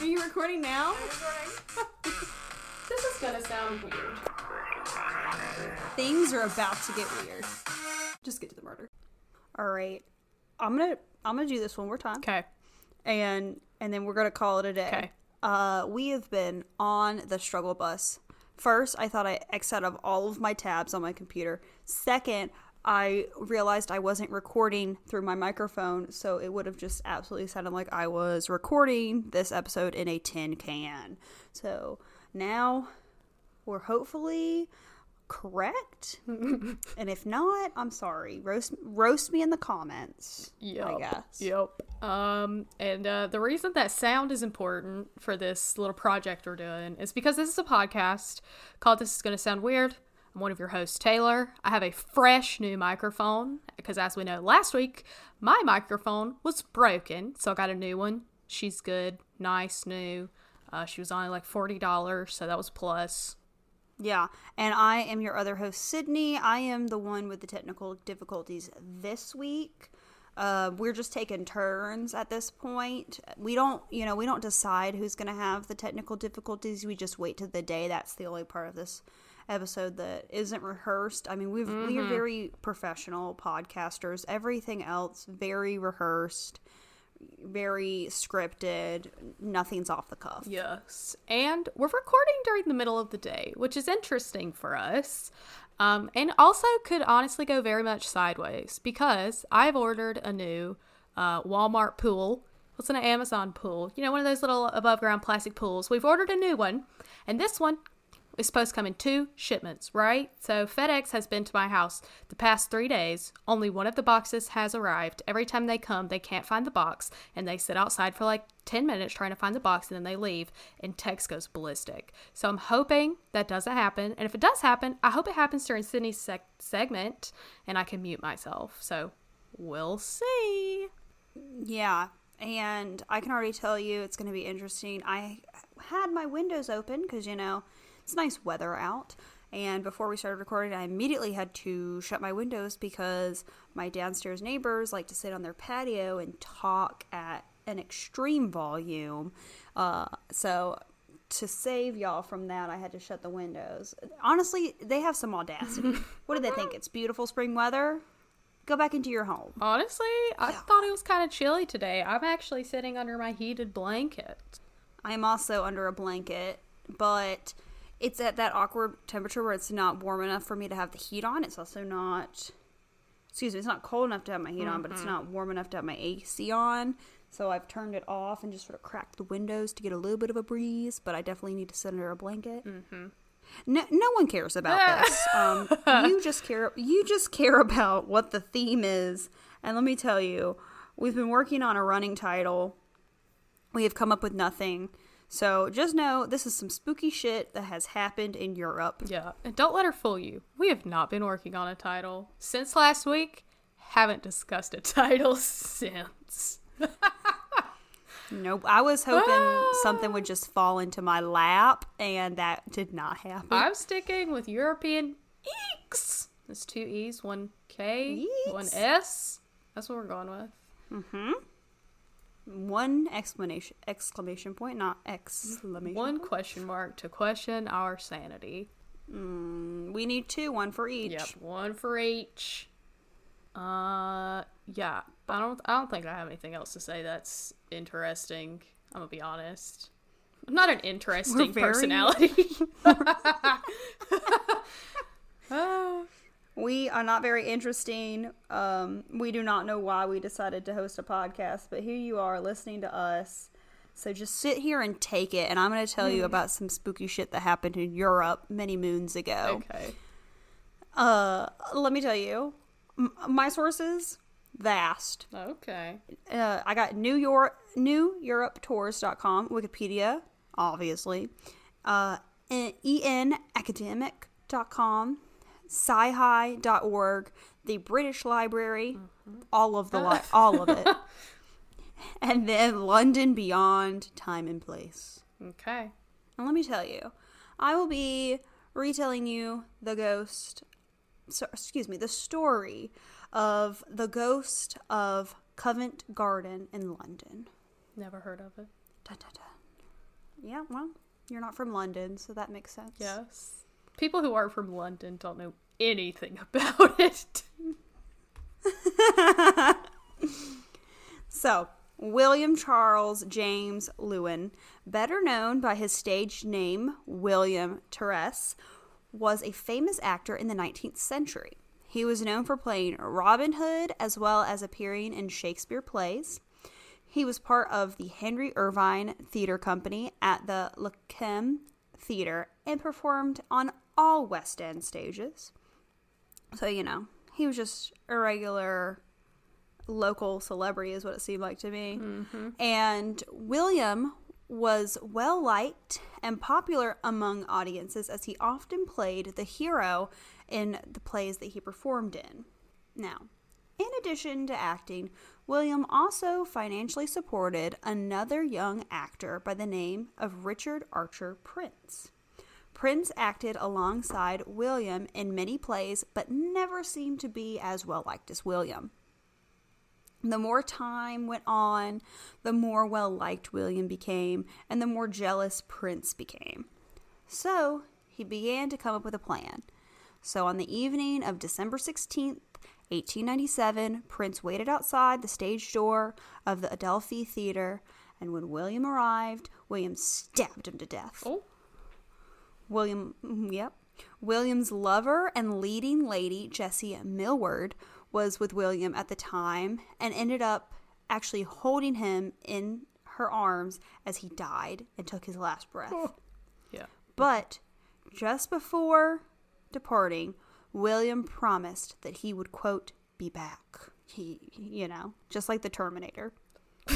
Are you recording now? This is gonna sound weird. Things are about to get weird. Just get to the murder. All right. I'm to I'm to do this one more time Okay. and and then we're to call it a day. Okay. Uh we have been on the struggle bus. First, I thought I X out of all of my tabs on my computer. Second, I realized I wasn't recording through my microphone, so it would have just absolutely sounded like I was recording this episode in a tin can. So now we're hopefully correct. and if not, I'm sorry. Roast roast me in the comments. Yep. I guess. Yep. Um, and uh, the reason that sound is important for this little project we're doing is because this is a podcast called This Is Gonna Sound Weird. I'm one of your hosts, Taylor. I have a fresh new microphone because, as we know, last week my microphone was broken, so I got a new one. She's good, nice, new. Uh, she was only like forty dollars, so that was plus. Yeah, and I am your other host, Sydney. I am the one with the technical difficulties this week. Uh, we're just taking turns at this point. We don't, you know, we don't decide who's going to have the technical difficulties. We just wait to the day. That's the only part of this episode that isn't rehearsed. I mean, we've we are very professional podcasters. Everything else very rehearsed, very scripted. Nothing's off the cuff. Yes. And we're recording during the middle of the day, which is interesting for us. Um, and also could honestly go very much sideways because I've ordered a new uh, Walmart pool. What's an Amazon pool? You know, one of those little above ground plastic pools. We've ordered a new one, and this one is supposed to come in two shipments, right? So FedEx has been to my house the past three days. Only one of the boxes has arrived. Every time they come, they can't find the box, and they sit outside for like 10 minutes trying to find the box, and then they leave, and text goes ballistic. So I'm hoping that doesn't happen. And if it does happen, I hope it happens during Sydney's sec- segment, and I can mute myself. So we'll see. Yeah, and I can already tell you it's going to be interesting. I had my windows open because, you know, it's nice weather out. And before we started recording, I immediately had to shut my windows because my downstairs neighbors like to sit on their patio and talk at an extreme volume. Uh, so to save y'all from that, I had to shut the windows. Honestly, they have some audacity. what do they think? It's beautiful spring weather? Go back into your home. Honestly, I thought it was kind of chilly today. I'm actually sitting under my heated blanket. I am also under a blanket, but it's at that awkward temperature where it's not warm enough for me to have the heat on. It's also not, excuse me, it's not cold enough to have my heat on, but it's not warm enough to have my AC on. So I've turned it off and just sort of cracked the windows to get a little bit of a breeze, but I definitely need to sit under a blanket. Mm-hmm. No, no one cares about this. Um, you just care. You just care about what the theme is. And let me tell you, we've been working on a running title we have come up with nothing. So just know this is some spooky shit that has happened in Europe. Yeah, and don't let her fool you. We have not been working on a title since last week. Haven't discussed a title since. Nope. I was hoping ah. something would just fall into my lap, and that did not happen. I'm sticking with European Eeks. There's two E's, one K, one S. That's what we're going with. Mm-hmm. One exclamation exclamation point, not exclamation. One question mark to question our sanity. We need two, one for each. Yep, one for each. Uh, yeah. I don't. I don't think I have anything else to say that's interesting. I'm gonna be honest. I'm not an interesting very- personality. oh, We are not very interesting. Um, we do not know why we decided to host a podcast, but here you are listening to us. So just sit here and take it, and I'm going to tell you about some spooky shit that happened in Europe many moons ago. okay. Uh, let me tell you, m- my sources vast. Okay. Uh, I got New York, NewEuropeTours.com, Wikipedia, obviously, uh, enacademic.com, sci-hi.org, the British Library, mm-hmm. all of the li- all of it, and then London Beyond Time and Place. Okay. And let me tell you, I will be retelling you the ghost, so, excuse me, the story of the ghost of Covent Garden in London. Never heard of it. Yeah, well, you're not from London, so that makes sense. Yes. People who are from London don't know anything about it. So, William Charles James Lewin, better known by his stage name William Terriss, was a famous actor in the 19th century. He was known for playing Robin Hood as well as appearing in Shakespeare plays. He was part of the Henry Irving Theater Company at the Lacombe Theater and performed on all West End stages. So, you know, he was just a regular local celebrity, is what it seemed like to me. Mm-hmm. And William was well liked and popular among audiences as he often played the hero in the plays that he performed in. Now, in addition to acting, William also financially supported another young actor by the name of Richard Archer Prince. Prince acted alongside William in many plays, but never seemed to be as well liked as William. The more time went on, the more well liked William became, and the more jealous Prince became. So he began to come up with a plan. So on the evening of December 16th, 1897, Prince waited outside the stage door of the Adelphi Theater, and when William arrived, William stabbed him to death. Oh. William, mm, yep. William's lover and leading lady, Jessie Millward, was with William at the time and ended up actually holding him in her arms as he died and took his last breath. Yeah. But just before departing, William promised that he would, quote, be back. He, you know, just like the Terminator.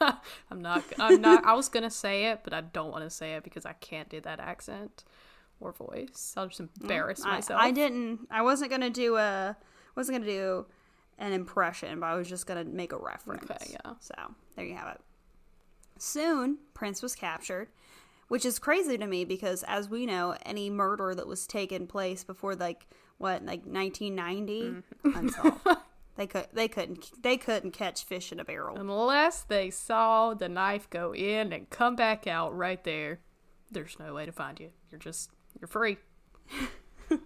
I'm not. I'm not. I was gonna say it, but I don't want to say it because I can't do that accent or voice. I'll just embarrass I, myself. I didn't, I wasn't going to do a, wasn't going to do an impression, but I was just going to make a reference. Okay, yeah. So there you have it. Soon, Prince was captured, which is crazy to me because, as we know, any murder that was taken place before like what, like 1990, Mm-hmm. unsolved. they could, they couldn't, they couldn't catch fish in a barrel. Unless they saw the knife go in and come back out right there, there's no way to find you. You're just you're free.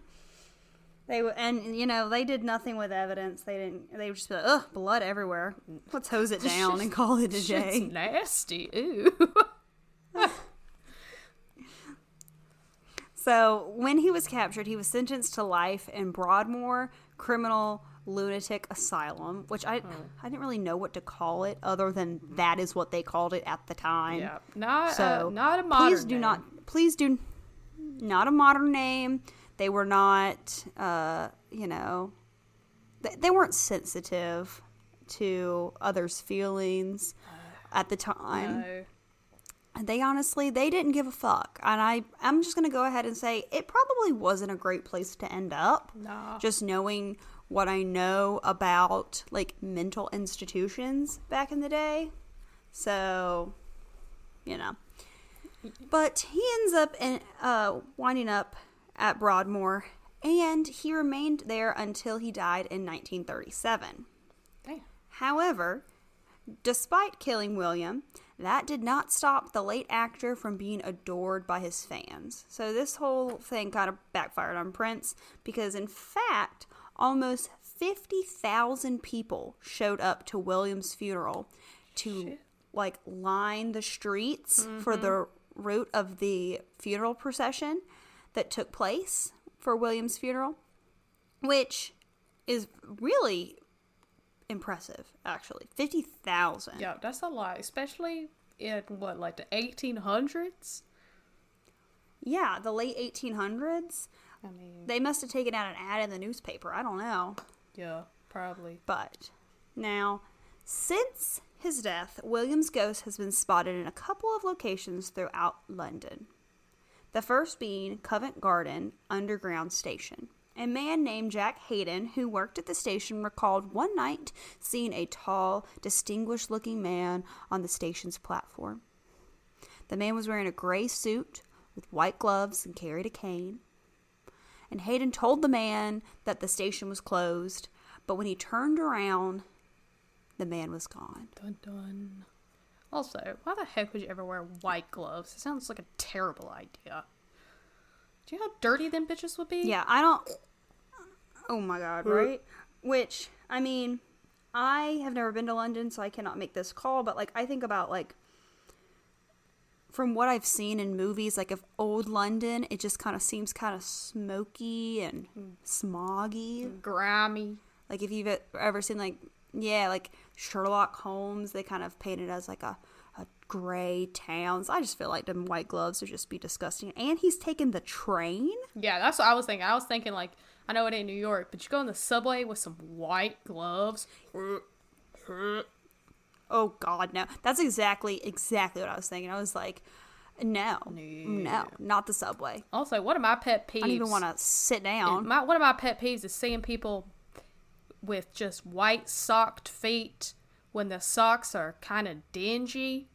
They and you know they did nothing with evidence. They didn't. They would just be like, ugh, blood everywhere. Let's hose it down and call it a It's day. nasty. Ooh. So when he was captured, he was sentenced to life in Broadmoor Criminal Lunatic Asylum, which I I didn't really know what to call it other than that is what they called it at the time. yeah. Not So not a modern. please do name. not please do not a modern name. They were not uh, you know they, they weren't sensitive to others' feelings at the time. No. They honestly they didn't give a fuck. And i i'm just gonna go ahead and say it probably wasn't a great place to end up. Nah. just knowing what i know about like mental institutions back in the day. So you know. But he ends up in uh winding up at broadmoor and he remained there until he died in 1937 Damn. However, despite killing William, that did not stop the late actor from being adored by his fans. So this whole thing kind of backfired on Prince because, in fact, almost 50,000 people showed up to William's funeral to like line the streets for mm-hmm. the route of the funeral procession that took place for William's funeral, which is really impressive actually. 50,000 Yeah, that's a lot, especially in what like the 1800s. yeah the late 1800s I mean, they must have taken out an ad in the newspaper. I don't know. Yeah, probably. but now since his death william's ghost has been spotted in a couple of locations throughout london. The first being covent garden underground station a man named Jack Hayden, who worked at the station, recalled one night seeing a tall, distinguished looking man on the station's platform. The man was wearing a gray suit with white gloves and carried a cane. And Hayden told the man that the station was closed, but when he turned around, the man was gone. Dun dun. Also, why the heck would you ever wear white gloves? It sounds like a terrible idea. Do you know how dirty them bitches would be? Yeah, I don't. Oh my god, uh. right? Which, I mean, I have never been to London, so I cannot make this call, but like, I think about like. From what I've seen in movies, like of old London, it just kind of seems kind of smoky and hmm. smoggy. Grimy. Like if you've ever seen like yeah, like Sherlock Holmes, they kind of painted it as like a gray towns. I just feel like them white gloves would just be disgusting. And he's taking the train. Yeah, that's what I was thinking. I was thinking like I know it ain't New York, but you go in the subway with some white gloves. Oh God, no! That's exactly exactly what I was thinking. I was like, no, no, not the subway. Also, one of my pet peeves. I don't even want to sit down. My one of my pet peeves is seeing people with just white socked feet when the socks are kind of dingy.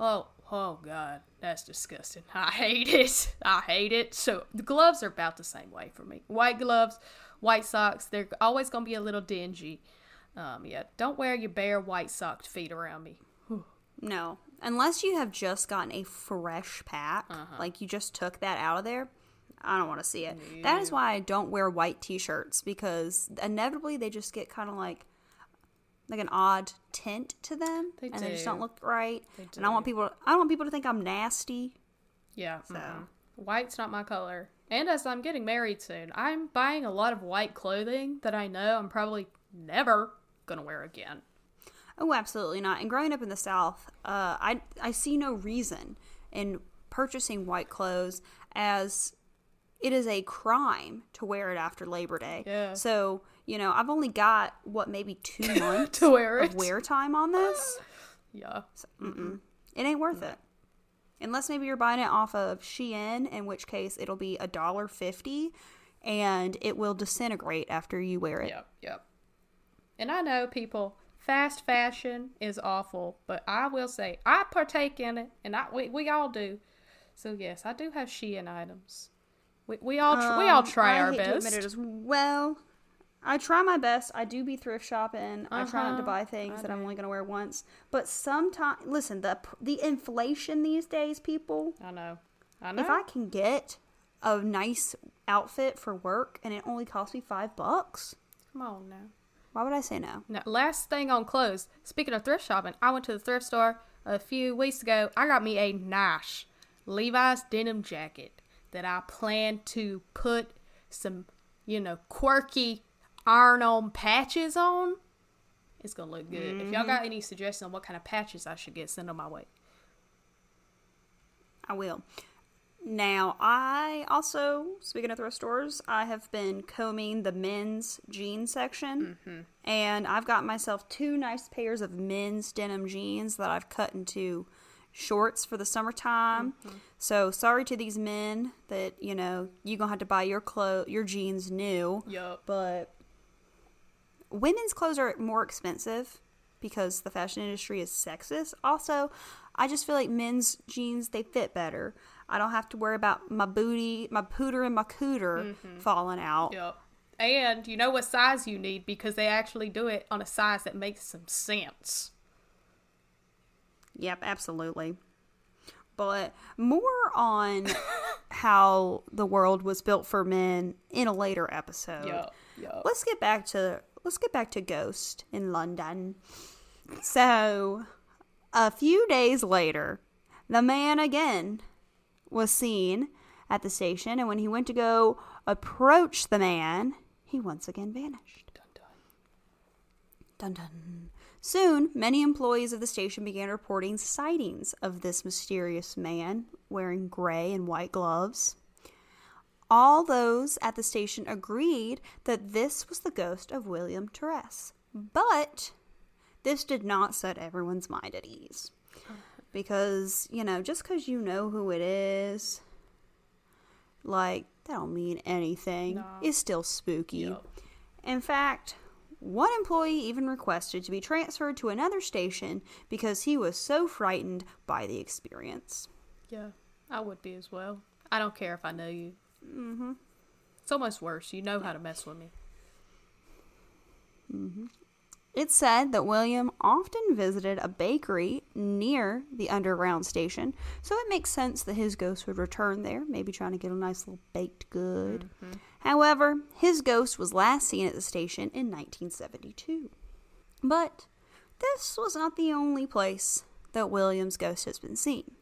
Oh, oh God, that's disgusting. I hate it. I hate it. So the gloves are about the same way for me. White gloves, white socks. They're always gonna be a little dingy. Um, yeah, don't wear your bare white socked feet around me. No, unless you have just gotten a fresh pack, like you just took that out of there. I don't want to see it. That is why I don't wear white t-shirts because inevitably they just get kind of like like an odd tint to them, They and they just do. don't look right. They And I want do. people. I don't want people to think I'm nasty. Yeah. So. mm-mm. White's not my color. And as I'm getting married soon, I'm buying a lot of white clothing that I know I'm probably never gonna wear again. Oh, absolutely not. And growing up in the South, uh, I I see no reason in purchasing white clothes as it is a crime to wear it after Labor Day. Yeah. So you know, I've only got what maybe two months To wear of wear time on this. Yeah. It ain't worth it. Unless maybe you're buying it off of Shein, in which case it'll be a dollar fifty, and it will disintegrate after you wear it. Yep, yep. And I know people, fast fashion is awful, but I will say I partake in it, and I we, we all do. So yes, I do have Shein items. We, we all tr- we all Um, try I our hate To best. admit it as well. I try my best. I do be thrift shopping. I try not to Uh-huh. buy things I that I'm only going to wear once. But sometimes, listen, the the inflation these days, people. I know. I know. If I can get a nice outfit for work and it only costs me five bucks, Come on now. why would I say no? Now, last thing on clothes. Speaking of thrift shopping, I went to the thrift store a few weeks ago. I got me a nice Levi's denim jacket that I plan to put some, you know, quirky iron-on patches on. It's gonna look good. If y'all got mm-hmm. any suggestions on what kind of patches I should get, send them my way. I will. Now, I also, speaking of thrift stores, I have been combing the men's jeans section. Mm-hmm. And I've got myself two nice pairs of men's denim jeans that I've cut into shorts for the summertime. Mm-hmm. So, sorry to these men that, you know, you're going to have to buy your clothes, your jeans new. Yup. But women's clothes are more expensive because the fashion industry is sexist. Also, I just feel like men's jeans they fit better. I don't have to worry about my booty, my pooter and my cooter mm-hmm. falling out. Yup. And you know what size you need because they actually do it on a size that makes some sense. Yep, absolutely. But more on how the world was built for men in a later episode. Yup. Yup. let's get back to let's get back to Ghost in London. So, a few days later, the man again was seen at the station, and when he went to go approach the man, he once again vanished. Dun, dun. Dun dun. Soon, many employees of the station began reporting sightings of this mysterious man wearing gray and white gloves. All those at the station agreed that this was the ghost of William Terriss. But this did not set everyone's mind at ease. Because, you know, just because you know who it is, like, that don't mean anything. No. It's still spooky. Yup. In fact, one employee even requested to be transferred to another station because he was so frightened by the experience. Yeah, I would be as well. I don't care if I know you. Mm-hmm. It's almost worse. You know how to mess with me. Mhm. It's said that William often visited a bakery near the underground station, so it makes sense that his ghost would return there, maybe trying to get a nice little baked good. However, his ghost was last seen at the station in 1972. But this was not the only place that William's ghost has been seen.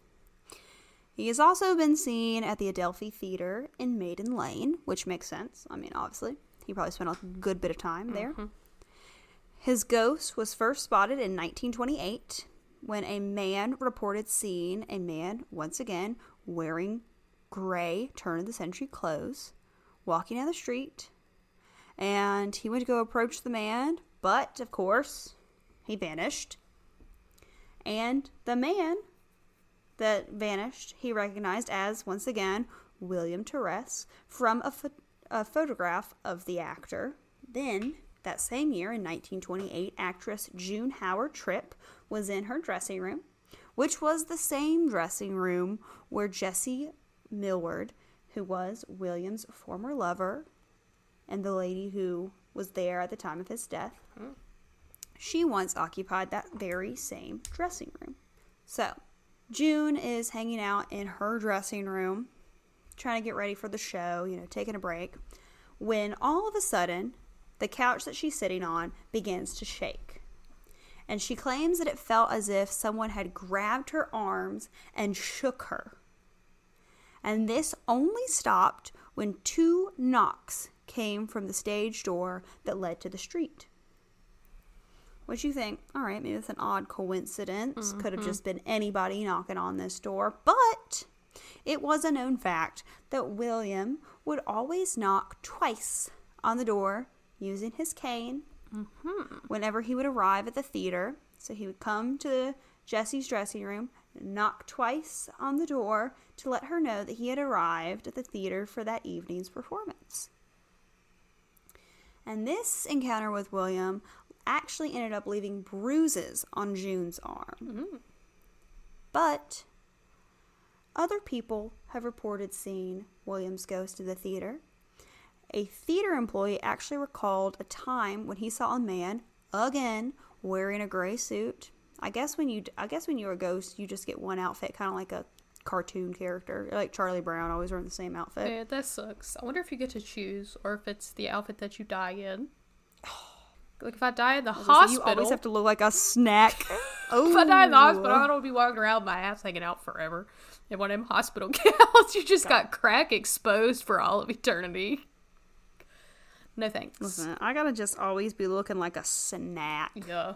He has also been seen at the Adelphi Theater in Maiden Lane, which makes sense. I mean, obviously, he probably spent a good bit of time there. Mm-hmm. His ghost was first spotted in 1928 when a man reported seeing a man, once again, wearing gray turn of the century clothes, walking down the street. And he went to go approach the man, but of course, he vanished. And the man that vanished, he recognized as, once again, William Torres from a, a photograph of the actor. Then, that same year, in 1928, actress June Howard Tripp was in her dressing room, which was the same dressing room where Jessie Millward, who was William's former lover, and the lady who was there at the time of his death, hmm. she once occupied that very same dressing room. So, June is hanging out in her dressing room, trying to get ready for the show, you know, taking a break, when all of a sudden, the couch that she's sitting on begins to shake. And she claims that it felt as if someone had grabbed her arms and shook her. And this only stopped when two knocks came from the stage door that led to the street. What you think? All right, maybe it's an odd coincidence. Could have just been anybody knocking on this door. But it was a known fact that William would always knock twice on the door using his cane whenever he would arrive at the theater. So he would come to Jessie's dressing room, knock twice on the door to let her know that he had arrived at the theater for that evening's performance. And this encounter with William actually ended up leaving bruises on June's arm. Mm-hmm. But other people have reported seeing William's ghost at the theater. A theater employee actually recalled a time when he saw a man again wearing a gray suit. I guess when you I guess when you're a ghost, you just get one outfit, kind of like a cartoon character, like Charlie Brown, always wearing the same outfit. Yeah, that sucks. I wonder if you get to choose or if it's the outfit that you die in. Like if I die in the So hospital, You always have to look like a snack. oh, if I die in the oh. hospital, I don't want to be walking around with my ass hanging out forever. In one of them hospital gowns, you just got crack exposed for all of eternity. No thanks. Listen, I gotta just always be looking like a snack, Yeah.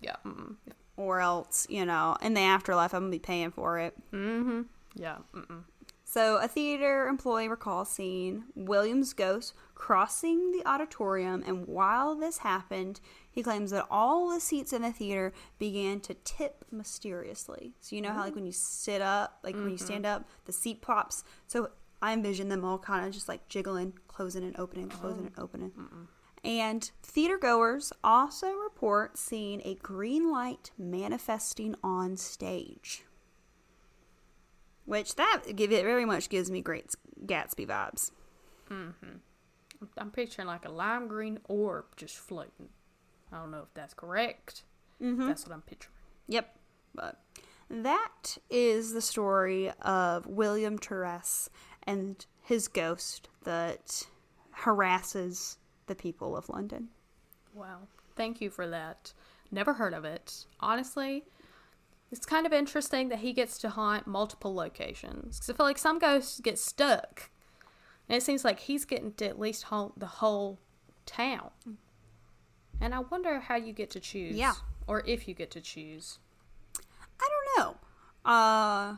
Yeah. Mm-mm. or else, you know, in the afterlife, I'm gonna be paying for it. Mm-hmm. Yeah. Mm-mm. So, a theater employee recalls seeing William's ghost crossing the auditorium, and while this happened, he claims that all the seats in the theater began to tip mysteriously. So, you know how, like, when you sit up, like when you mm-hmm. stand up, the seat pops. So, I envision them all kind of just like jiggling, closing and opening, closing and opening. And theater goers also report seeing a green light manifesting on stage which that give it very much gives me great Gatsby vibes. Mm-hmm. I'm picturing like a lime green orb just floating. I don't know if that's correct. Mm-hmm. That's what I'm picturing. Yep, but that is the story of William Torres and his ghost that harasses the people of London. Wow. Thank you for that. Never heard of it. Honestly, it's kind of interesting that he gets to haunt multiple locations. Because I feel like some ghosts get stuck. And it seems like he's getting to at least haunt the whole town. And I wonder how you get to choose. Yeah. Or if you get to choose. I don't know. Uh,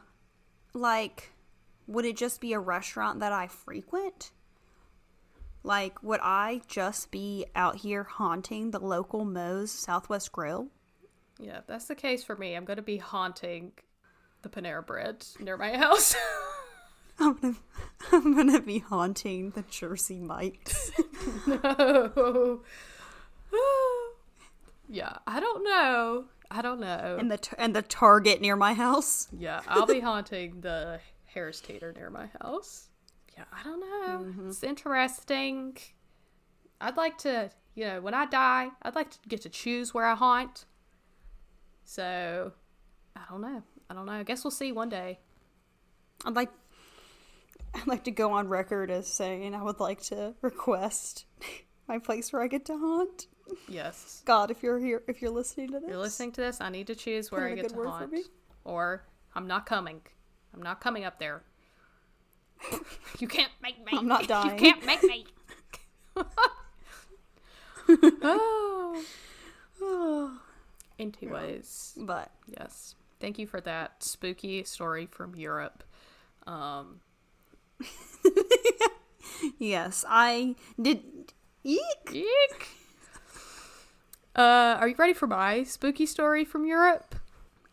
like, would it just be a restaurant that I frequent? Like, would I just be out here haunting the local Moe's Southwest Grill? Yeah, if that's the case for me, I'm going to be haunting the Panera Bread near my house. I'm gonna, I'm gonna be haunting the Jersey Mike's. no. yeah, I don't know. I don't know. and the and the Target near my house. Yeah, I'll be haunting the Harris Teeter near my house. Yeah, I don't know. Mm-hmm. It's interesting. I'd like to, you know, when I die, I'd like to get to choose where I haunt. So, I don't know. I don't know. I guess we'll see one day. I'd like I'd like to go on record as saying I would like to request my place where I get to haunt. Yes. God, if you're here, if you're listening to this, you're listening to this, I need to choose where I get to haunt. Or I'm not coming. I'm not coming up there. you can't make me. I'm not dying. You can't make me. oh. Anyways, But yes. Thank you for that spooky story from Europe. Um, yes, I did. Eek. eek. Uh, are you ready for my spooky story from Europe?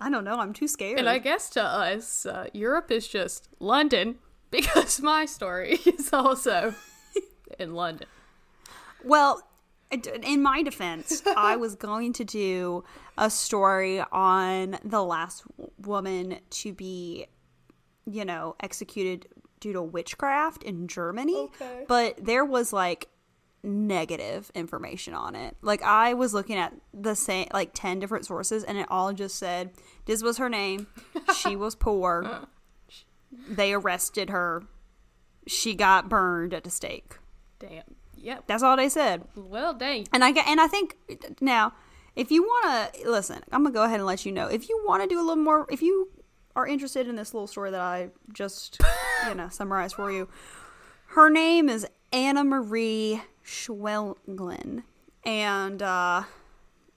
I don't know. I'm too scared. And I guess to us, uh, Europe is just London because my story is also in London. Well, in my defense, I was going to do a story on the last woman to be, you know, executed due to witchcraft in Germany. Okay. But there was like negative information on it. Like I was looking at the same like 10 different sources and it all just said this was her name. She was poor. Uh. They arrested her. She got burned at the stake. Damn. Yep. That's all they said. Well, dang. And I get, and I think now, if you want to listen, I'm gonna go ahead and let you know. If you want to do a little more, if you are interested in this little story that I just, you know, summarized for you, her name is Anna Marie Schwegelin, and uh,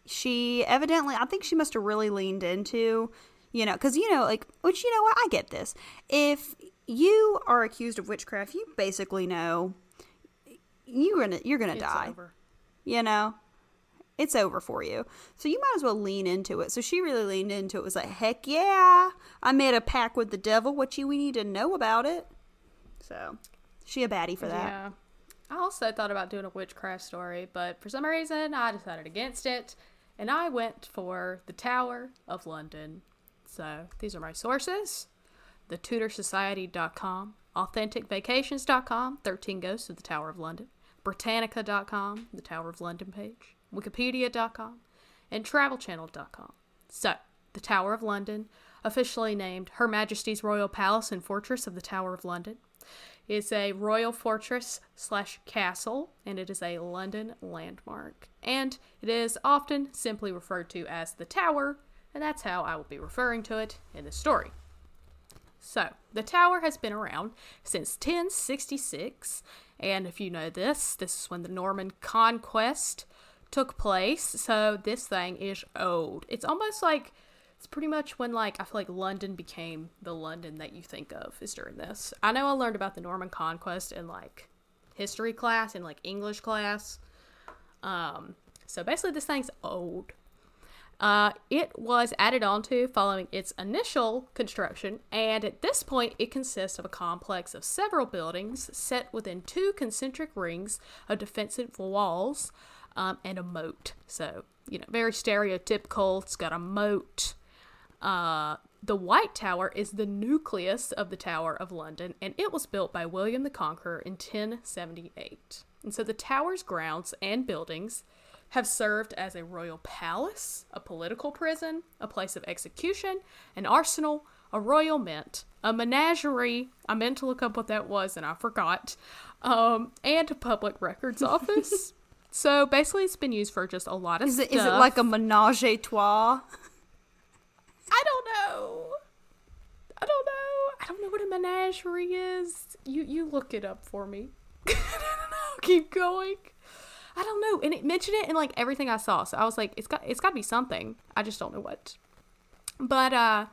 she evidently, I think she must have really leaned into, you know, because you know, like, which you know what, I get this. If you are accused of witchcraft, you basically know you're gonna you're gonna It's die. over. you know it's over for you. So you might as well lean into it. So she really leaned into it was like heck yeah. I made a pact with the devil. What you we need to know about it. So she a baddie for that. Yeah. I also thought about doing a witchcraft story, but for some reason I decided against it, and I went for the Tower of London. So these are my sources. The TudorSociety.com, AuthenticVacations.com, 13 Ghosts of the Tower of London, Britannica.com, the Tower of London page, Wikipedia.com, and TravelChannel.com. So, the Tower of London, officially named Her Majesty's Royal Palace and Fortress of the Tower of London, is a royal fortress slash castle, and it is a London landmark. And it is often simply referred to as the Tower, and that's how I will be referring to it in this story. So, the tower has been around since 1066, and if you know this, this is when the Norman conquest took place. So, this thing is old. It's almost like it's pretty much when like I feel like London became the London that you think of is during this. I know I learned about the Norman conquest in like history class and like English class. Um, so basically, this thing's old. Uh, it was added onto following its initial construction, and at this point, it consists of a complex of several buildings set within two concentric rings of defensive walls um, and a moat. So, you know, very stereotypical. It's got a moat. Uh, the White Tower is the nucleus of the Tower of London, and it was built by William the Conqueror in 1078. And so the tower's grounds and buildings have served as a royal palace, a political prison, a place of execution, an arsenal, a royal mint, a menagerie. I meant to look up what that was and I forgot, um, and a public records office. So basically, it's been used for just a lot of is it stuff. is it like a menage a trois I don't know. I don't know. I don't know what a menagerie is. You you look it up for me. I don't know. Keep going. I don't know. And it mentioned it in like everything I saw. So I was like, it's got it's got to be something. I just don't know what. But uh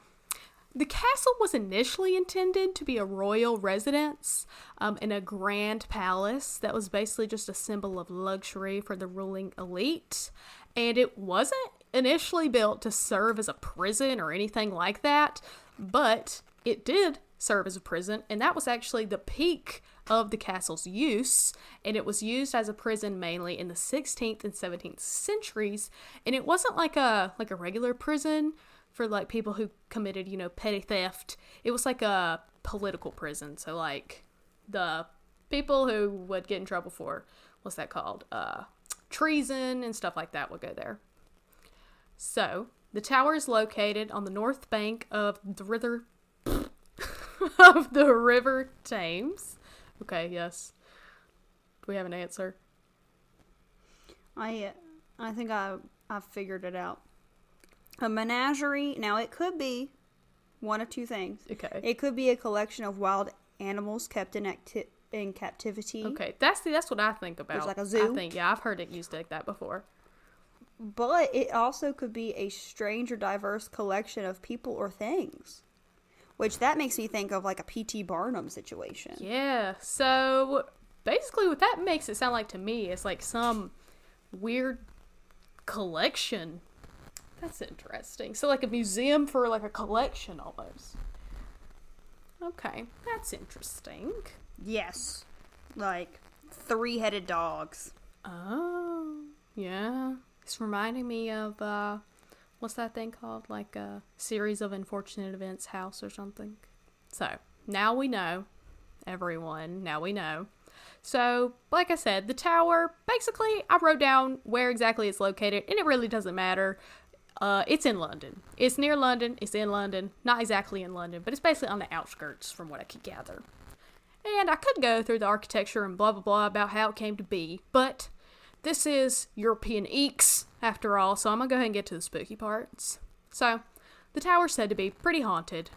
the castle was initially intended to be a royal residence um, in a grand palace that was basically just a symbol of luxury for the ruling elite. And it wasn't initially built to serve as a prison or anything like that, but it did serve as a prison, and that was actually the peak of the castle's use, and it was used as a prison mainly in the 16th and 17th centuries, and it wasn't like a like a regular prison for like people who committed, you know, petty theft. It was like a political prison. So like the people who would get in trouble for what's that called? Uh treason and stuff like that would go there. So, the tower is located on the north bank of the river of the River Thames. Okay, yes. Do we have an answer? I I think I I figured it out. A menagerie. Now it could be one of two things. Okay. It could be a collection of wild animals kept in acti- in captivity. Okay, that's the, that's what I think about. It's like a zoo? I think yeah, I've heard it used like that before. But it also could be a strange or diverse collection of people or things. Which that makes me think of like a P.T. Barnum situation. Yeah. So basically, what that makes it sound like to me is like some weird collection. That's interesting. So like a museum for like a collection almost. Okay, that's interesting. Yes. Like three headed dogs. Oh, yeah. It's reminding me of uh what's that thing called? Like a series of unfortunate events house or something. So, now we know. Everyone, now we know. So, like I said, the tower, basically, I wrote down where exactly it's located, and it really doesn't matter. Uh, it's in London. It's near London. It's in London. Not exactly in London, but it's basically on the outskirts, from what I could gather. And I could go through the architecture and blah blah blah about how it came to be, but this is European Eeks, after all, so I'm gonna go ahead and get to the spooky parts. So, the tower's said to be pretty haunted.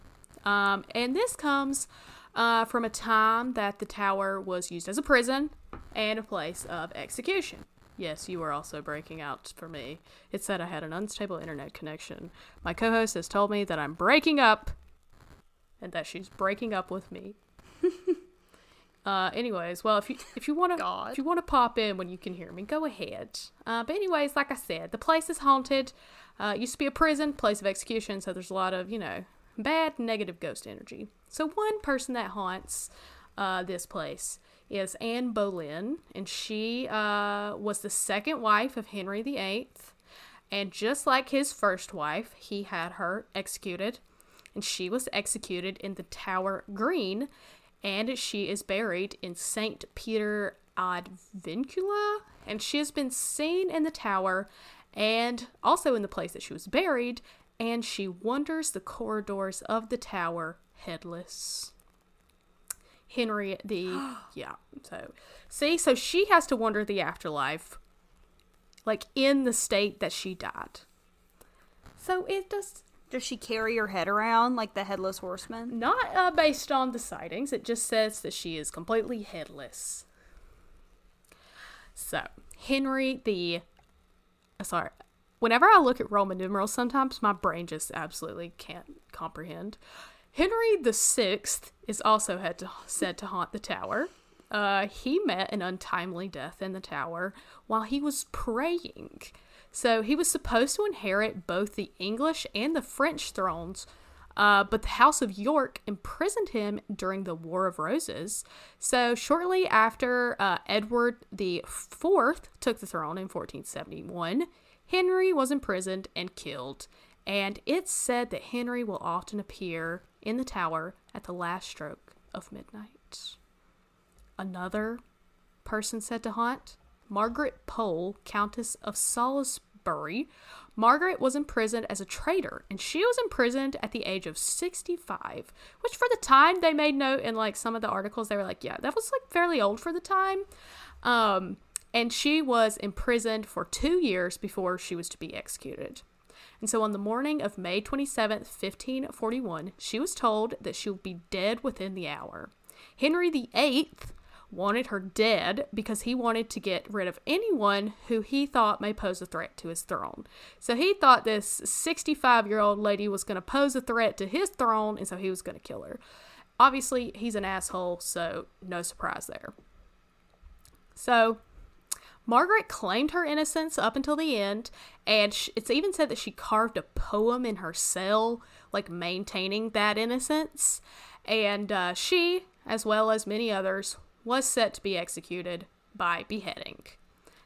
Um, and this comes uh, from a time that the tower was used as a prison and a place of execution. Yes, you are also breaking out for me. It said I had an unstable internet connection. My co host has told me that I'm breaking up and that she's breaking up with me. Uh, anyways, well, if you if you want to if you want to pop in when you can hear me, go ahead. Uh, but anyways, like I said, the place is haunted. Uh, it used to be a prison, place of execution, so there's a lot of you know bad negative ghost energy. So one person that haunts uh, this place is Anne Boleyn, and she uh, was the second wife of Henry VIII. And just like his first wife, he had her executed, and she was executed in the Tower Green, and she is buried in St. Peter ad Vincula, and she has been seen in the tower and also in the place that she was buried, and she wanders the corridors of the tower headless. Henry the yeah, so see, so she has to wander the afterlife like in the state that she died. So it does Does she carry her head around like the headless horseman? not uh, based on the sightings. It just says that she is completely headless. So Henry the, uh, sorry, whenever I look at Roman numerals, sometimes my brain just absolutely can't comprehend. Henry Sixth is also to, said to haunt the tower. Uh, he met an untimely death in the tower while he was praying. So he was supposed to inherit both the English and the French thrones, uh, but the House of York imprisoned him during the War of Roses. So shortly after uh, Edward the Fourth took the throne in 1471, Henry was imprisoned and killed. And it's said that Henry will often appear in the tower at the last stroke of midnight. Another person said to haunt Margaret Pole, Countess of Salisbury. Margaret was imprisoned as a traitor, and she was imprisoned at the age of 65, which for the time they made note in like some of the articles, they were like, yeah, that was like fairly old for the time. Um, and she was imprisoned for two years before she was to be executed. And so on the morning of May 27th, 1541, she was told that she would be dead within the hour. Henry VIII wanted her dead because he wanted to get rid of anyone who he thought may pose a threat to his throne. So he thought this 65 year old lady was going to pose a threat to his throne, and so he was going to kill her. Obviously, he's an asshole, so no surprise there. So Margaret claimed her innocence up until the end, and it's even said that she carved a poem in her cell, like maintaining that innocence. And uh, she, as well as many others, was set to be executed by beheading.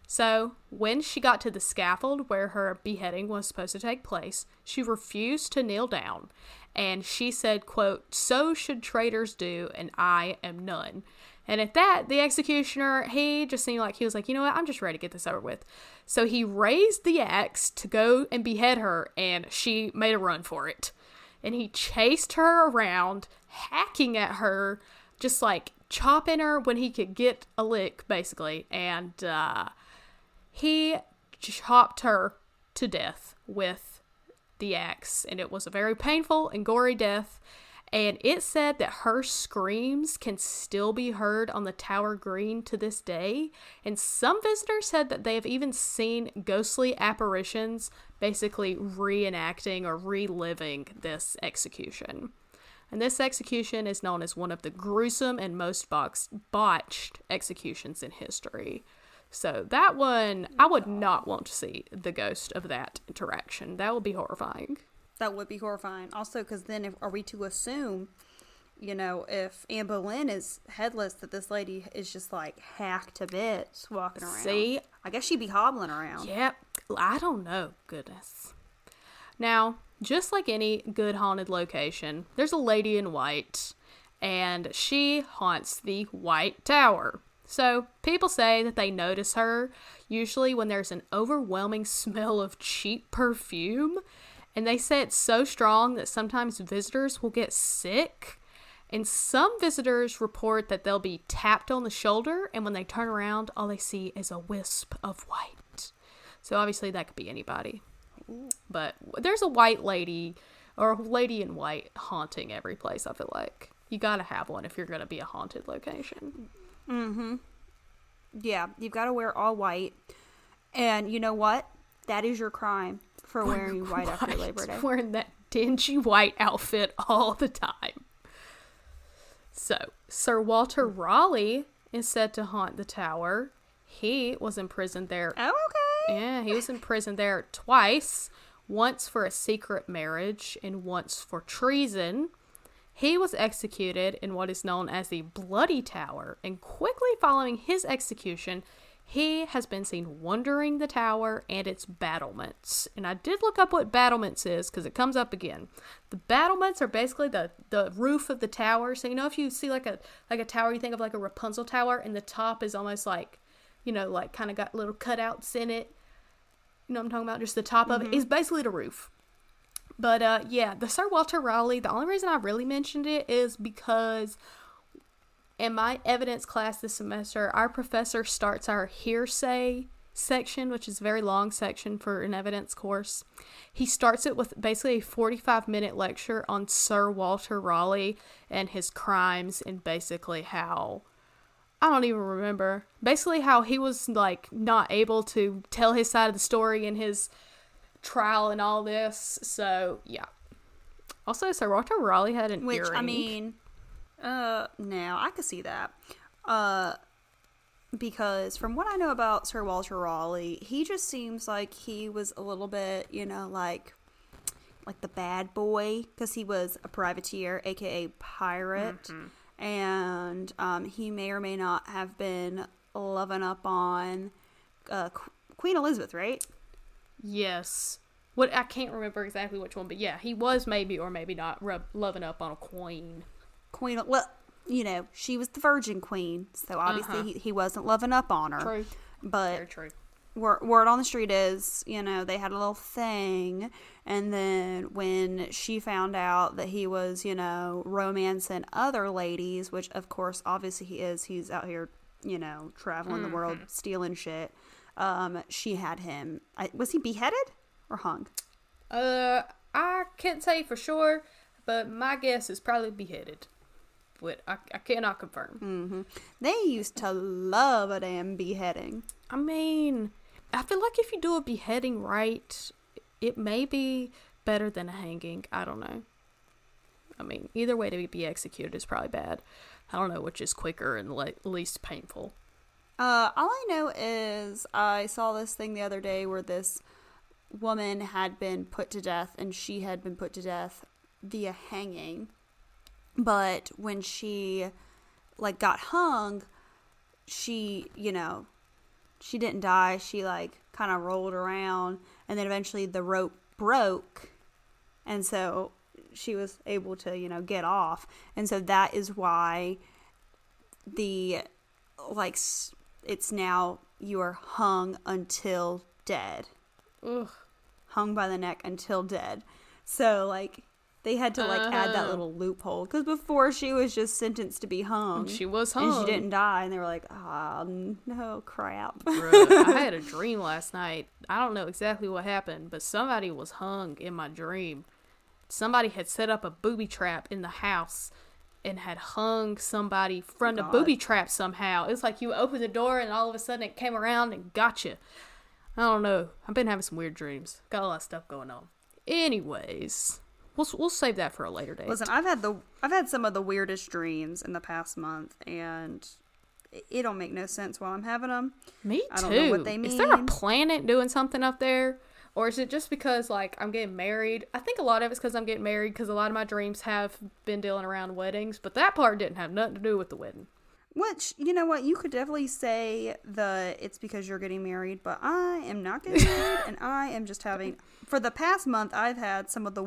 So, when she got to the scaffold where her beheading was supposed to take place, she refused to kneel down, and she said, quote, "So should traitors do, and I am none." And at that, the executioner, he just seemed like he was like, you know what, I'm just ready to get this over with. So he raised the axe to go and behead her, and she made a run for it. And he chased her around, hacking at her, just like chopping her when he could get a lick, basically. And uh, he chopped her to death with the axe. And it was a very painful and gory death and it said that her screams can still be heard on the Tower Green to this day. And some visitors said that they have even seen ghostly apparitions basically reenacting or reliving this execution. And this execution is known as one of the gruesome and most botched executions in history. So that one, I would not want to see the ghost of that interaction. That would be horrifying. That would be horrifying. Also, because then, if, are we to assume, you know, if Anne Boleyn is headless, that this lady is just like hacked to bits walking around? See, I guess she'd be hobbling around. Yep. I don't know. Goodness. Now, just like any good haunted location, there's a lady in white, and she haunts the White Tower. So, people say that they notice her usually when there's an overwhelming smell of cheap perfume and they say it's so strong that sometimes visitors will get sick. And some visitors report that they'll be tapped on the shoulder, and when they turn around, all they see is a wisp of white. So obviously, that could be anybody. But there's a white lady or a lady in white haunting every place, I feel like. You gotta have one if you're gonna be a haunted location. Mm hmm. Yeah, you've gotta wear all white. And you know what? That is your crime for wearing white after Labor Day. Wearing that dingy white outfit all the time. So, Sir Walter Raleigh is said to haunt the tower. He was imprisoned there. Oh, okay. Yeah, he was imprisoned there twice once for a secret marriage and once for treason. He was executed in what is known as the Bloody Tower, and quickly following his execution, he has been seen wandering the tower and its battlements. And I did look up what battlements is because it comes up again. The battlements are basically the, the roof of the tower. So you know if you see like a like a tower, you think of like a Rapunzel tower, and the top is almost like, you know, like kind of got little cutouts in it. You know what I'm talking about? Just the top mm-hmm. of it is basically the roof. But uh, yeah, the Sir Walter Raleigh. The only reason I really mentioned it is because in my evidence class this semester, our professor starts our hearsay section, which is a very long section for an evidence course. He starts it with basically a 45 minute lecture on Sir Walter Raleigh and his crimes and basically how I don't even remember. Basically how he was like not able to tell his side of the story in his trial and all this. So, yeah. Also, Sir Walter Raleigh had an Which, earring. I mean, uh, now I could see that. Uh, because from what I know about Sir Walter Raleigh, he just seems like he was a little bit, you know, like like the bad boy because he was a privateer, aka pirate, mm-hmm. and um, he may or may not have been loving up on uh, Qu- Queen Elizabeth, right? Yes. What I can't remember exactly which one, but yeah, he was maybe or maybe not rub- loving up on a queen. Queen. Well, you know, she was the Virgin Queen, so obviously uh-huh. he, he wasn't loving up on her. True. But Very true. Word, word on the street is, you know, they had a little thing, and then when she found out that he was, you know, romancing other ladies, which of course, obviously he is, he's out here, you know, traveling mm-hmm. the world, mm-hmm. stealing shit. Um, she had him. I, was he beheaded or hung? Uh, I can't say for sure, but my guess is probably beheaded but I, I cannot confirm. Mm-hmm. They used to love a damn beheading. I mean, I feel like if you do a beheading right, it may be better than a hanging. I don't know. I mean, either way to be executed is probably bad. I don't know which is quicker and le- least painful. Uh, all I know is I saw this thing the other day where this woman had been put to death and she had been put to death via hanging but when she like got hung she you know she didn't die she like kind of rolled around and then eventually the rope broke and so she was able to you know get off and so that is why the like it's now you are hung until dead, Ugh. hung by the neck until dead. So like they had to like add that Oh. little loophole because before she was just sentenced to be hung. She was hung, and she didn't die, and they were like, "Ah, no crap." Bruh, I had a dream last night. I don't know exactly what happened, but somebody was hung in my dream. Somebody had set up a booby trap in the house and had hung somebody from the booby trap somehow. It's like you open the door and all of a sudden it came around and got you. I don't know. I've been having some weird dreams. Got a lot of stuff going on. Anyways, we'll we'll save that for a later date. Listen, I've had the I've had some of the weirdest dreams in the past month, and it, don't make no sense while I'm having them. Me I too. don't know what they Is there a planet doing something up there? Or is it just because, like, I'm getting married? I think a lot of it's because I'm getting married because a lot of my dreams have been dealing around weddings, but that part didn't have nothing to do with the wedding. Which you know what you could definitely say the it's because you're getting married, but I am not getting married, and I am just having for the past month I've had some of the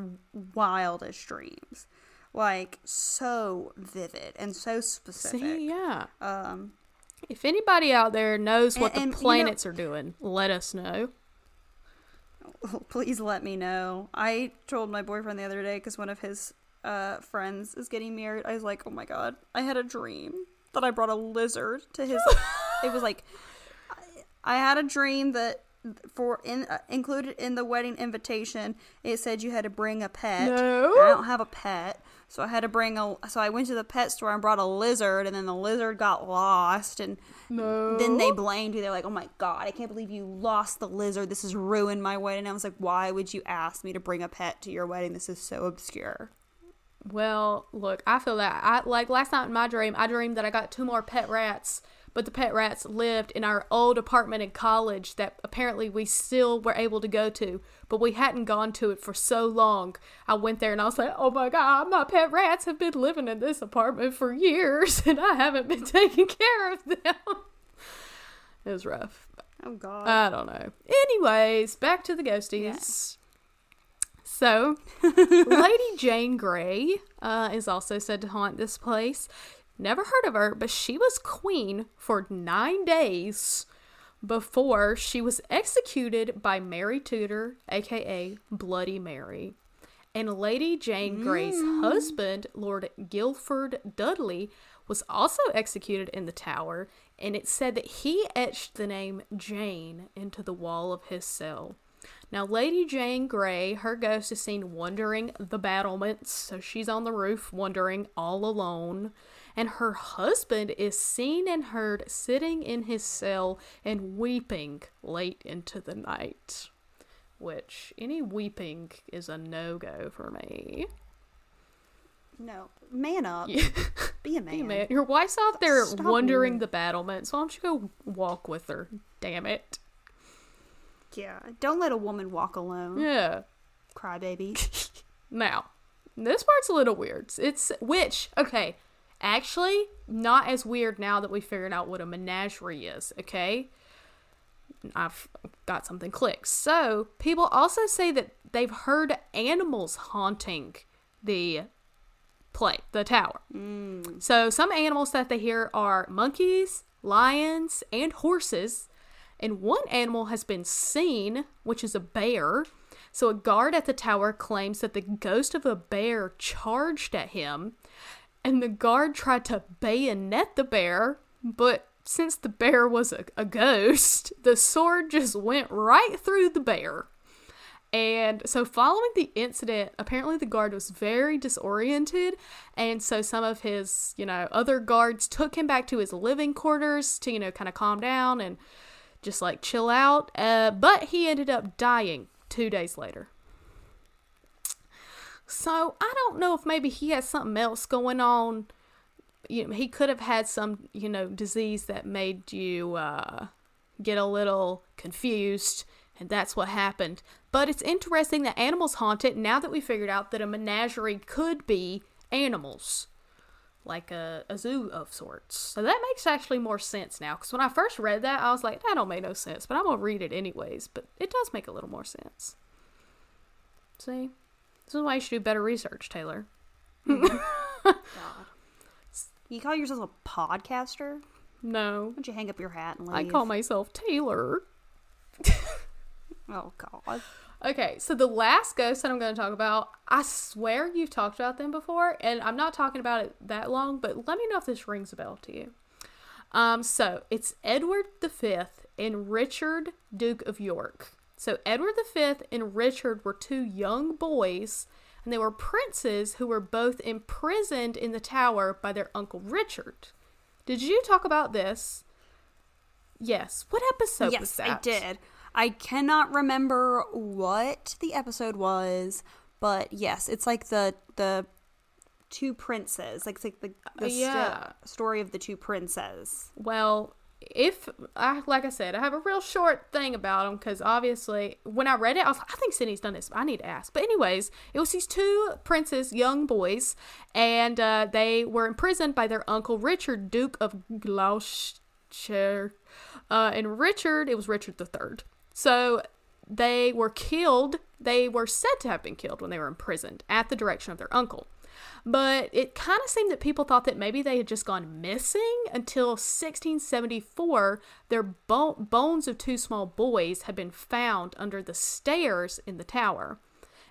wildest dreams, like so vivid and so specific. See, yeah. Um, If anybody out there knows what And- and, the you know- planets are doing, let us know. please let me know. I told my boyfriend the other day because one of his uh, friends is getting married. I was like, oh my god, I had a dream that I brought a lizard to his. it was like, I, I had a dream that for in uh, included in the wedding invitation, it said you had to bring a pet. No. I don't have a pet. So I had to bring a. So I went to the pet store and brought a lizard, and then the lizard got lost, and No. then they blamed you. They're like, "Oh my god, I can't believe you lost the lizard. This has ruined my wedding." I was like, "Why would you ask me to bring a pet to your wedding? This is so obscure." Well, look, I feel that. I like last night in my dream, I dreamed that I got two more pet rats, but the pet rats lived in our old apartment in college that apparently we still were able to go to, but we hadn't gone to it for so long. I went there and I was like, "Oh my god, my pet rats have been living in this apartment for years and I haven't been taking care of them." it was rough. Oh god. I don't know. Anyways, back to the ghosties. So, Lady Jane Grey uh, is also said to haunt this place. Never heard of her, but she was queen for nine days before she was executed by Mary Tudor, aka Bloody Mary. And Lady Jane Grey's husband, Lord Guilford Dudley, was also executed in the tower, and it said that he etched the name Jane into the wall of his cell. Now, Lady Jane Grey, her ghost is seen wandering the battlements, so she's on the roof wandering all alone. And her husband is seen and heard sitting in his cell and weeping late into the night. Which, any weeping is a no go for me. no, man up. Yeah. Be a man. Hey, man, your wife's out there Stop wandering it. the battlements. So Why don't you go walk with her? Damn it. Yeah. Don't let a woman walk alone. Yeah. Crybaby. Now, this part's a little weird. It's which, okay, actually, not as weird now that we figured out what a menagerie is, okay? I've got something clicked. So, people also say that they've heard animals haunting the play, the tower. Mm. So, some animals that they hear are monkeys, lions, and horses. And one animal has been seen, which is a bear. So, a guard at the tower claims that the ghost of a bear charged at him, and the guard tried to bayonet the bear, but since the bear was a, a ghost, the sword just went right through the bear. And so, following the incident, apparently the guard was very disoriented. And so, some of his, you know, other guards took him back to his living quarters to, you know, kind of calm down and just like chill out. Uh, but he ended up dying two days later. So, I don't know if maybe he has something else going on. You know, he could have had some, you know, disease that made you uh, get a little confused, and that's what happened. But it's interesting that animals haunt it now that we figured out that a menagerie could be animals, like a, a zoo of sorts. So that makes actually more sense now. Because when I first read that, I was like, that don't make no sense, but I'm gonna read it anyways. But it does make a little more sense. See, this is why you should do better research, Taylor. God. You You call yourself a podcaster? No. Why don't you hang up your hat and leave? I call myself Taylor. Oh God. Okay, so the last ghost that I'm going to talk about, I swear you've talked about them before, and I'm not talking about it that long, but let me know if this rings a bell to you. Um, so it's Edward V and Richard, Duke of York. So Edward V and Richard were two young boys, and they were princes who were both imprisoned in the tower by their uncle Richard. Did you talk about this? Yes. What episode was yes, that? I did. I cannot remember what the episode was, but yes, it's like the the two princes. Like it's like the, the yeah. story of the two princes. Well, if I like I said, I have a real short thing about them because obviously when I read it, I was like, I think Sydney's done this. I need to ask. But anyways, it was these two princes, young boys, and uh, they were imprisoned by their uncle Richard, Duke of Gloucester, uh, and Richard. It was Richard the Third. So they were killed. They were said to have been killed when they were imprisoned at the direction of their uncle. But it kind of seemed that people thought that maybe they had just gone missing until 1674. Their bo- bones of two small boys had been found under the stairs in the tower.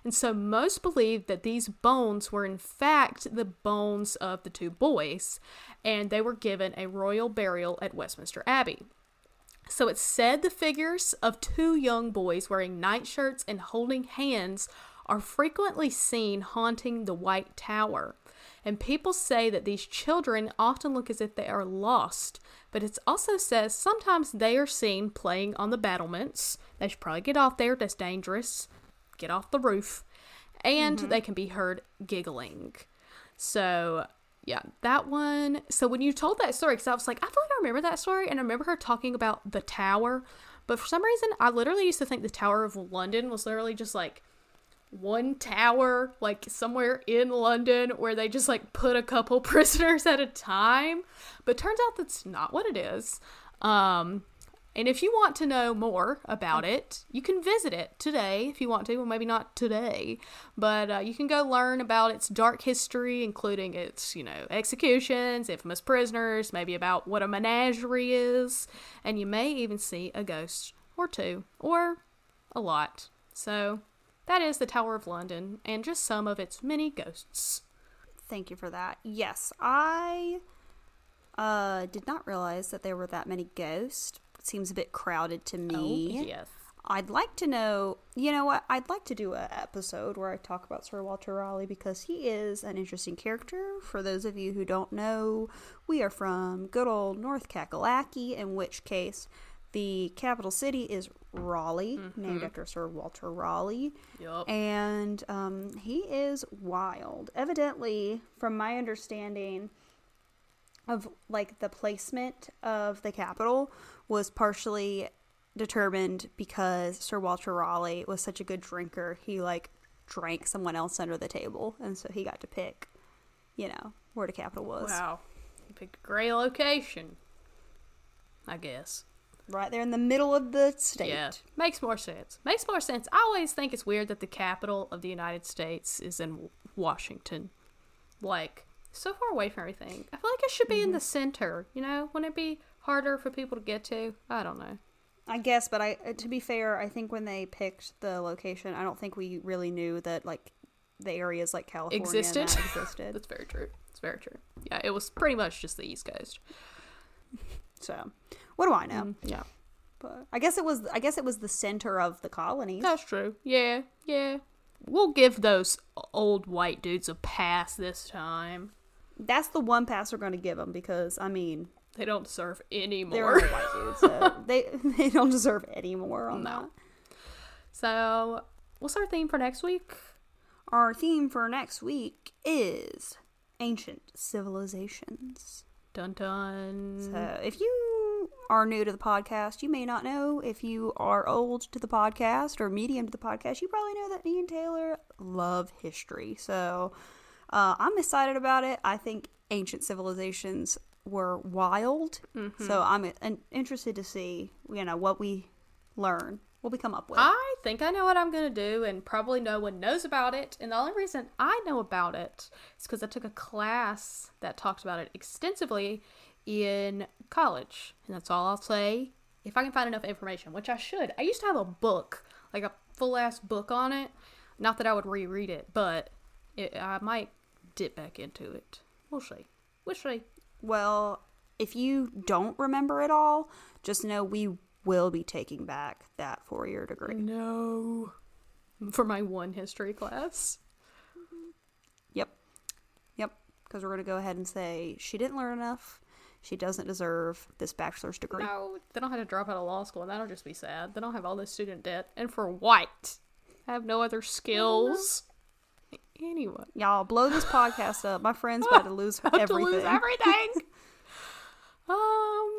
And so most believed that these bones were in fact the bones of the two boys, and they were given a royal burial at Westminster Abbey. So it's said the figures of two young boys wearing nightshirts and holding hands are frequently seen haunting the White Tower. And people say that these children often look as if they are lost, but it also says sometimes they are seen playing on the battlements. They should probably get off there, that's dangerous. Get off the roof. And mm-hmm. they can be heard giggling. So, yeah, that one. So, when you told that story, because I was like, I feel like I remember that story, and I remember her talking about the tower. But for some reason, I literally used to think the Tower of London was literally just like one tower, like somewhere in London, where they just like put a couple prisoners at a time. But turns out that's not what it is. Um, and if you want to know more about it, you can visit it today if you want to. Well, maybe not today, but uh, you can go learn about its dark history, including its, you know, executions, infamous prisoners, maybe about what a menagerie is, and you may even see a ghost or two or a lot. So that is the Tower of London and just some of its many ghosts. Thank you for that. Yes, I uh did not realize that there were that many ghosts. Seems a bit crowded to me. Oh, yes. I'd like to know, you know what? I'd like to do an episode where I talk about Sir Walter Raleigh because he is an interesting character. For those of you who don't know, we are from good old North Kakalaki, in which case the capital city is Raleigh, named after Sir Walter Raleigh. Yup. And um, he is wild. Evidently, from my understanding of like the placement of the capital was partially determined because Sir Walter Raleigh was such a good drinker. He like drank someone else under the table, and so he got to pick, you know, where the capital was. Wow. he picked a great location. I guess. Right there in the middle of the state. Yeah. Makes more sense. Makes more sense. I always think it's weird that the capital of the United States is in Washington. Like, so far away from everything. I feel like it should be in mm-hmm. the center, you know? Wouldn't it be harder for people to get to? I don't know. I guess, but I uh, to be fair, I think when they picked the location, I don't think we really knew that like the areas like California Existed. existed. That's very true. It's very true. Yeah, it was pretty much just the East Coast. so, what do I know? Mm, yeah. But I guess it was. I guess it was the center of the colonies. That's true. Yeah, yeah. We'll give those old white dudes a pass this time. That's the one pass we're going to give them because I mean They don't deserve any they're more. white dudes, so they they don't deserve any more on No. that. So, what's our theme for next week? Our theme for next week is ancient civilizations. Dun dun. So, if you are new to the podcast, you may not know. If you are old to the podcast or medium to the podcast, you probably know that me and Taylor love history. So, uh, I'm excited about it. I think ancient civilizations were wild. So, I'm uh, interested to see, you know, what we learn what we come up with. I think I know what I'm going to do, and probably no one knows about it. And the only reason I know about it is because I took a class that talked about it extensively in college. And that's all I'll say. If I can find enough information, which I should. I used to have a book, like a full ass book on it. Not that I would reread it, but it, I might dip back into it. We'll see. We'll see. Well, if you don't remember it all, just know we will be taking back that four year degree. No. For my one history class. Yep. Yep. Because we're going to go ahead and say she didn't learn enough. She doesn't deserve this bachelor's degree. No, they don't have to drop out of law school, and that'll just be sad. They don't have all this student debt, and for what? I have no other skills. Anyway, Y'all blow this podcast up. My friend's about to lose have to everything. lose everything. um,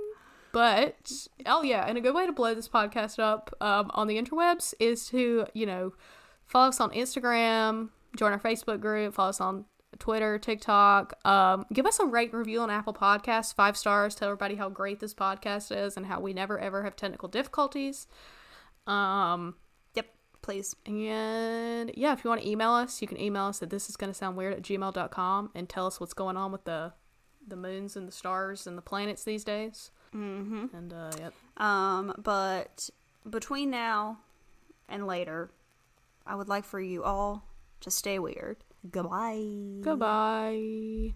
but oh yeah, and a good way to blow this podcast up um, on the interwebs is to you know follow us on Instagram, join our Facebook group, follow us on Twitter, TikTok. Um, give us a rate review on Apple Podcasts, five stars. Tell everybody how great this podcast is and how we never ever have technical difficulties. Um. Please. and yeah, if you want to email us, you can email us at this is going to sound weird at gmail.com and tell us what's going on with the the moons and the stars and the planets these days. Mm-hmm. And uh, yep. Um, but between now and later, I would like for you all to stay weird. Goodbye. Goodbye.